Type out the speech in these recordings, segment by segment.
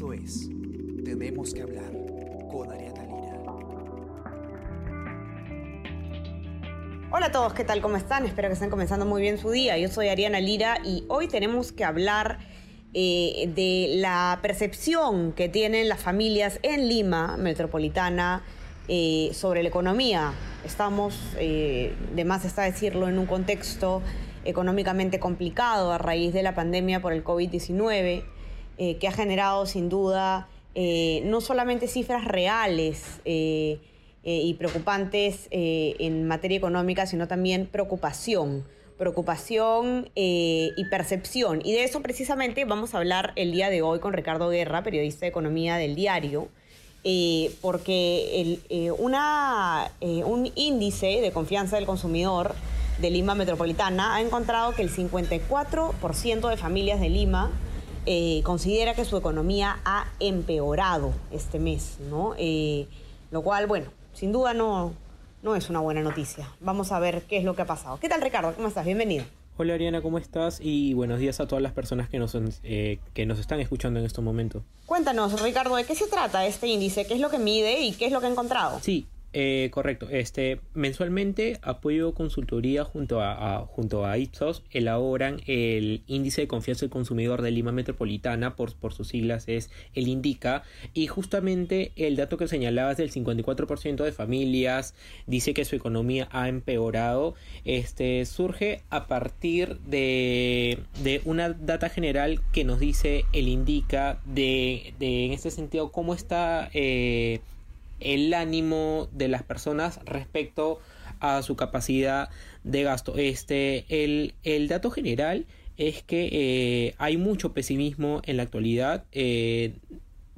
Esto es Tenemos que hablar con Ariana Lira. Hola a todos, ¿qué tal? ¿Cómo están? Espero que estén comenzando muy bien su día. Yo soy Ariana Lira y hoy tenemos que hablar eh, de la percepción que tienen las familias en Lima metropolitana eh, sobre la economía. Estamos, eh, de más está decirlo, en un contexto económicamente complicado a raíz de la pandemia por el COVID-19, eh, que ha generado sin duda eh, no solamente cifras reales eh, y preocupantes en materia económica, sino también preocupación preocupación y percepción. Y de eso precisamente vamos a hablar el día de hoy con Ricardo Guerra, periodista de economía del diario, porque un índice de confianza del consumidor de Lima Metropolitana ha encontrado que el 54% de familias de Lima eh, considera que su economía ha empeorado este mes, ¿no? Eh, lo cual, bueno, sin duda no, no es una buena noticia. Vamos a ver qué es lo que ha pasado. ¿Qué tal, Ricardo? ¿Cómo estás? Bienvenido. Hola Ariana, ¿cómo estás? Y buenos días a todas las personas que nos, eh, que nos están escuchando en este momento. Cuéntanos, Ricardo, ¿de qué se trata este índice? ¿Qué es lo que mide y qué es lo que ha encontrado? Sí, eh, correcto. Este, mensualmente Apoyo Consultoría junto a, junto a Ipsos elaboran el índice de confianza del consumidor de Lima Metropolitana, por, por sus siglas es el INDICA, y justamente el dato que señalabas del 54% de familias dice que su economía ha empeorado, este, surge a partir de, de una data general que nos dice el INDICA de, de en este sentido cómo está eh, el ánimo de las personas respecto a su capacidad de gasto. Este, el, el dato general es que eh, hay mucho pesimismo en la actualidad. eh,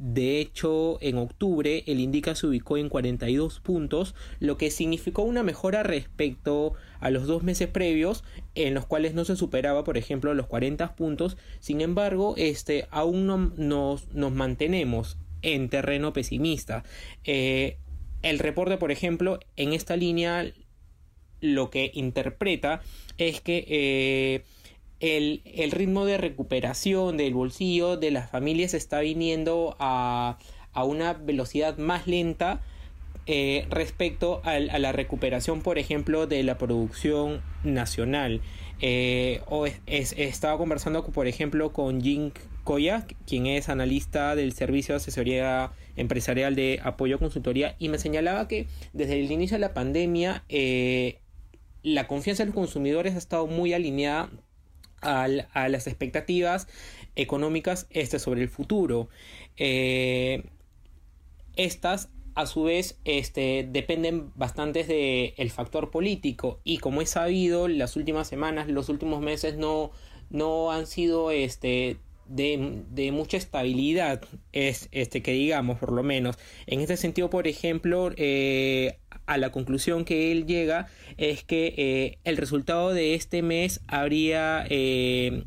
de hecho, en octubre el Indica se ubicó en 42 puntos, lo que significó una mejora respecto a los dos meses previos, en los cuales no se superaba, por ejemplo, los 40 puntos. Sin embargo, este, aún no nos, nos mantenemos en terreno pesimista. Eh, el reporte, por ejemplo, en esta línea lo que interpreta es que eh, el, el ritmo de recuperación del bolsillo de las familias está viniendo a, a una velocidad más lenta eh, respecto a, la recuperación, por ejemplo, de la producción nacional. O es- es- estaba conversando, por ejemplo, con Jim Koya, quien es analista del Servicio de Asesoría Empresarial de Apoyo Consultoría, y me señalaba que desde el inicio de la pandemia eh, la confianza de los consumidores ha estado muy alineada al- a las expectativas económicas este, sobre el futuro. Eh, estas a su vez este, dependen bastante del factor político y como es sabido las últimas semanas los últimos meses no, no han sido este, de, de mucha estabilidad es este que digamos por lo menos en este sentido por ejemplo eh, a la conclusión que él llega es que eh, el resultado de este mes habría eh,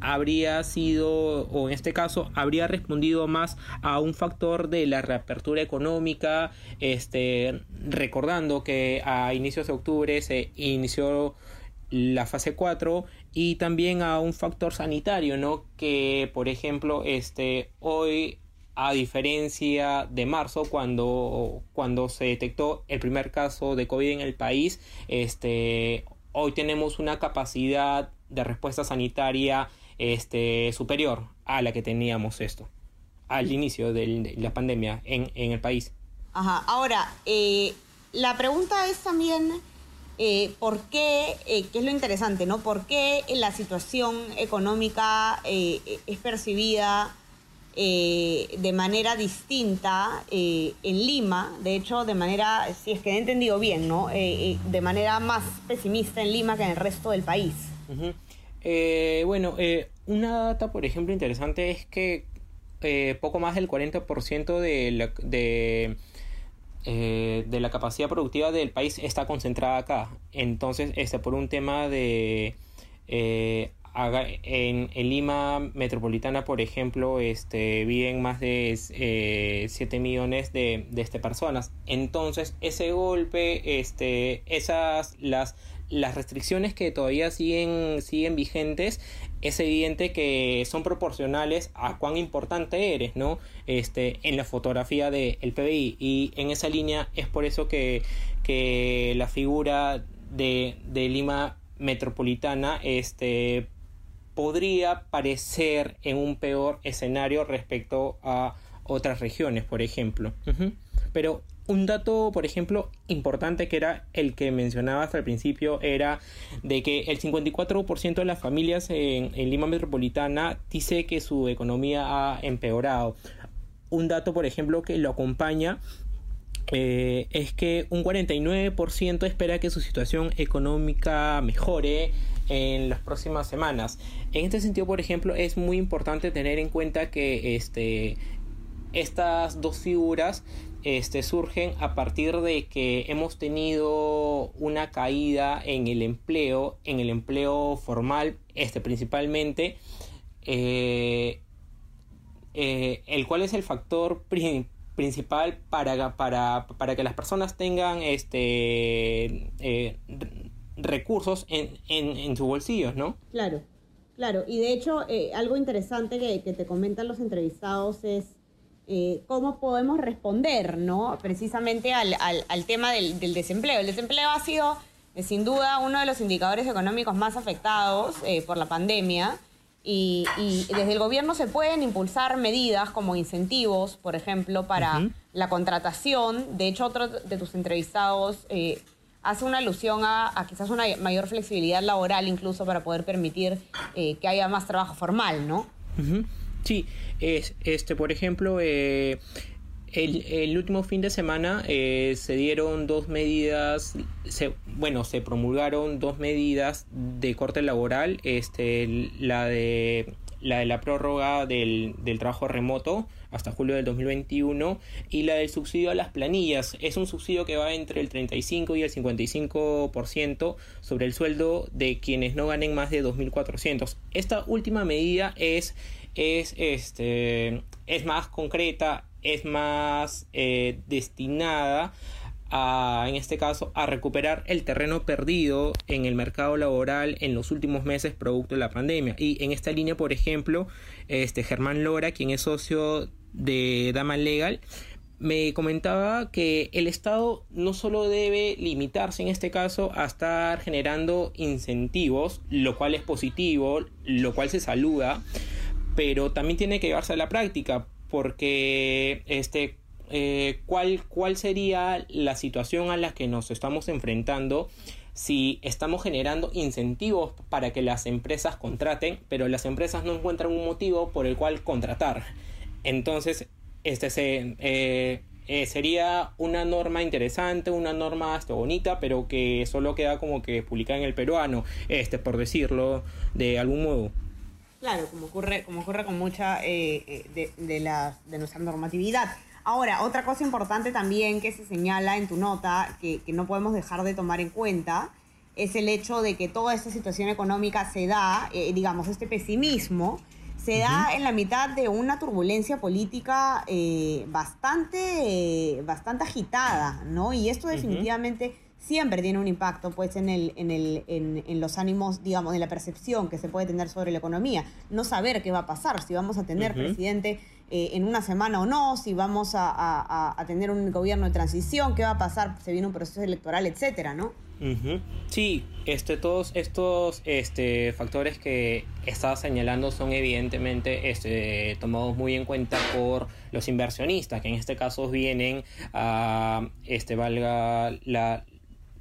habría sido, o en este caso, habría respondido más a un factor de la reapertura económica, este, recordando que a inicios de octubre se inició la fase 4 y también a un factor sanitario, ¿no? Que, por ejemplo, este, hoy a diferencia de marzo cuando, cuando se detectó el primer caso de COVID en el país, este, hoy tenemos una capacidad de respuesta sanitaria este, superior a la que teníamos esto al inicio de la pandemia en, en el país. Ajá. Ahora, eh, la pregunta es también eh, por qué, eh, que es lo interesante, ¿no? ¿Por qué la situación económica eh, es percibida eh, de manera distinta eh, en Lima? De hecho, de manera, si es que he entendido bien, ¿no? Eh, eh, de manera más pesimista en Lima que en el resto del país. Ujú. Eh, bueno, eh, una data, por ejemplo, interesante es que eh, poco más del 40% de la, de, eh, de la capacidad productiva del país está concentrada acá. Entonces, este, por un tema de... eh, en Lima metropolitana, por ejemplo, este, viven más de eh, 7 millones de, de este, personas. Entonces, ese golpe, este, esas, las, las restricciones que todavía siguen, siguen vigentes, es evidente que son proporcionales a cuán importante eres, ¿no? Este, en la fotografía del PBI. Y en esa línea es por eso que, que la figura de, de Lima metropolitana este, podría parecer en un peor escenario respecto a otras regiones, por ejemplo. Pero un dato, por ejemplo, importante que era el que mencionaba hasta el principio, era de que el 54% de las familias en, Lima Metropolitana dice que su economía ha empeorado. Un dato, por ejemplo, que lo acompaña eh, es que un 49% espera que su situación económica mejore en las próximas semanas. En este sentido, por ejemplo, es muy importante tener en cuenta que este, estas dos figuras este, surgen a partir de que hemos tenido una caída en el empleo, en el empleo formal, este, principalmente, eh, eh, el cual es el factor principal para, para, para, que las personas tengan este, eh, recursos en, en, en sus bolsillos, ¿no? Claro, claro. Y de hecho, algo interesante que, que te comentan los entrevistados es eh, cómo podemos responder, ¿no? Precisamente al, tema del, desempleo. El desempleo ha sido, eh, sin duda, uno de los indicadores económicos más afectados eh, por la pandemia. Y, desde el gobierno se pueden impulsar medidas como incentivos, por ejemplo, para la contratación. De hecho, otro de tus entrevistados hace una alusión a, quizás una mayor flexibilidad laboral, incluso para poder permitir que haya más trabajo formal, ¿no? Sí, es, este, por ejemplo, eh, el, último fin de semana eh, se dieron dos medidas, se, bueno, se promulgaron dos medidas de corte laboral, este, la de la de la prórroga del, del, trabajo remoto hasta julio del 2021 y la del subsidio a las planillas. Es un subsidio que va entre el 35 y el 55% sobre el sueldo de quienes no ganen más de 2.400. Esta última medida es es, este, es más concreta, es más eh, destinada a, en este caso, a recuperar el terreno perdido en el mercado laboral en los últimos meses producto de la pandemia. Y en esta línea, por ejemplo, este Germán Lora, quien es socio de Dama Legal, me comentaba que el Estado no solo debe limitarse en este caso a estar generando incentivos, lo cual es positivo, lo cual se saluda, pero también tiene que llevarse a la práctica porque este eh, ¿cuál, cuál sería la situación a la que nos estamos enfrentando si estamos generando incentivos para que las empresas contraten, pero las empresas no encuentran un motivo por el cual contratar. Entonces, este eh, eh, sería una norma interesante, una norma hasta bonita, pero que solo queda como que publicada en el peruano, este, por decirlo de algún modo. Claro, como ocurre, como ocurre con mucha de, de nuestra normatividad. Ahora, otra cosa importante también que se señala en tu nota, que, que, no podemos dejar de tomar en cuenta, es el hecho de que toda esta situación económica se da, eh, digamos, este pesimismo, se da en la mitad de una turbulencia política bastante, bastante agitada, ¿no? Y esto definitivamente siempre tiene un impacto pues en, el, en, el, en, los ánimos, digamos, de la percepción que se puede tener sobre la economía. No saber qué va a pasar, si vamos a tener presidente eh, en una semana o no, si vamos a, a, tener un gobierno de transición, qué va a pasar, se viene un proceso electoral, etcétera, ¿no? Sí, este, todos estos este, factores que estaba señalando son evidentemente este, tomados muy en cuenta por los inversionistas, que en este caso vienen a, este, valga la,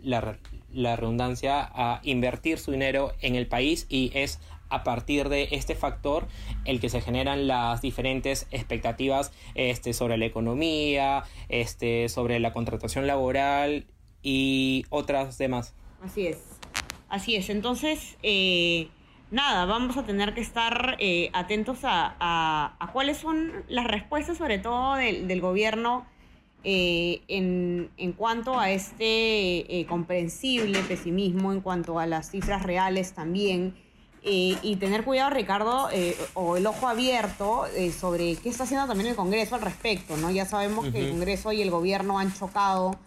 la, redundancia, a invertir su dinero en el país y es a partir de este factor el que se generan las diferentes expectativas este, sobre la economía, este, sobre la contratación laboral y otras demás. Así es, así es. Entonces, eh, nada, vamos a tener que estar eh, atentos a, cuáles son las respuestas, sobre todo del, del gobierno eh, en, en, cuanto a este eh, comprensible pesimismo, en cuanto a las cifras reales también, eh, y tener cuidado, Ricardo, o el ojo abierto sobre qué está haciendo también el Congreso al respecto, ¿no? Ya sabemos que el Congreso y el gobierno han chocado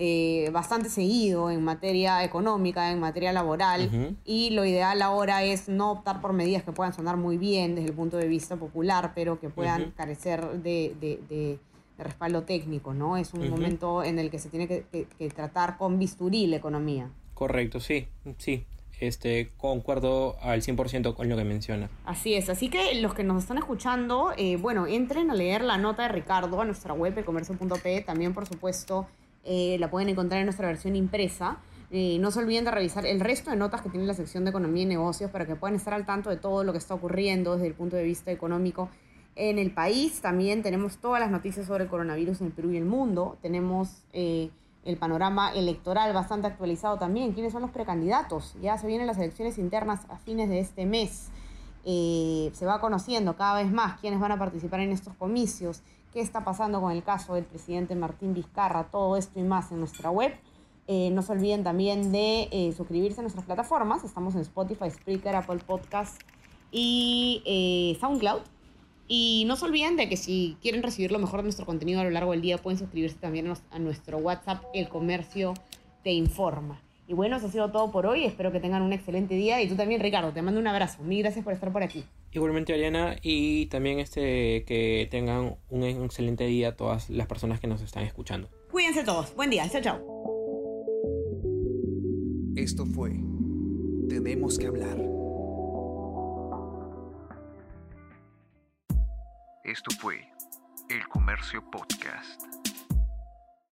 eh, bastante seguido en materia económica, en materia laboral, y lo ideal ahora es no optar por medidas que puedan sonar muy bien desde el punto de vista popular, pero que puedan carecer de, de, respaldo técnico, ¿no? Es un momento en el que se tiene que, que tratar con bisturí la economía. Correcto, sí, sí este, concuerdo al 100% con lo que menciona. Así es, así que los que nos están escuchando, eh, bueno, entren a leer la nota de Ricardo a nuestra web, elcomercio.p, también por supuesto eh, la pueden encontrar en nuestra versión impresa. Eh, no se olviden de revisar el resto de notas que tiene la sección de Economía y Negocios para que puedan estar al tanto de todo lo que está ocurriendo desde el punto de vista económico en el país. También tenemos todas las noticias sobre el coronavirus en el Perú y el mundo. Tenemos el panorama electoral bastante actualizado también. ¿Quiénes son los precandidatos? Ya se vienen las elecciones internas a fines de este mes. Eh, se va conociendo cada vez más quiénes van a participar en estos comicios, qué está pasando con el caso del presidente Martín Vizcarra, todo esto y más en nuestra web. Eh, no se olviden también de eh, suscribirse a nuestras plataformas. Estamos en Spotify, Spreaker, Apple Podcast y SoundCloud. Y no se olviden de que si quieren recibir lo mejor de nuestro contenido a lo largo del día, pueden suscribirse también a nuestro WhatsApp, El Comercio Te Informa. Y bueno, eso ha sido todo por hoy. Espero que tengan un excelente día. Y tú también, Ricardo, te mando un abrazo. Mil gracias por estar por aquí. Igualmente, Ariana, y también este, que tengan un excelente día todas las personas que nos están escuchando. Cuídense todos. Buen día. Chao, chao. Esto fue Tenemos que hablar Esto fue El Comercio Podcast.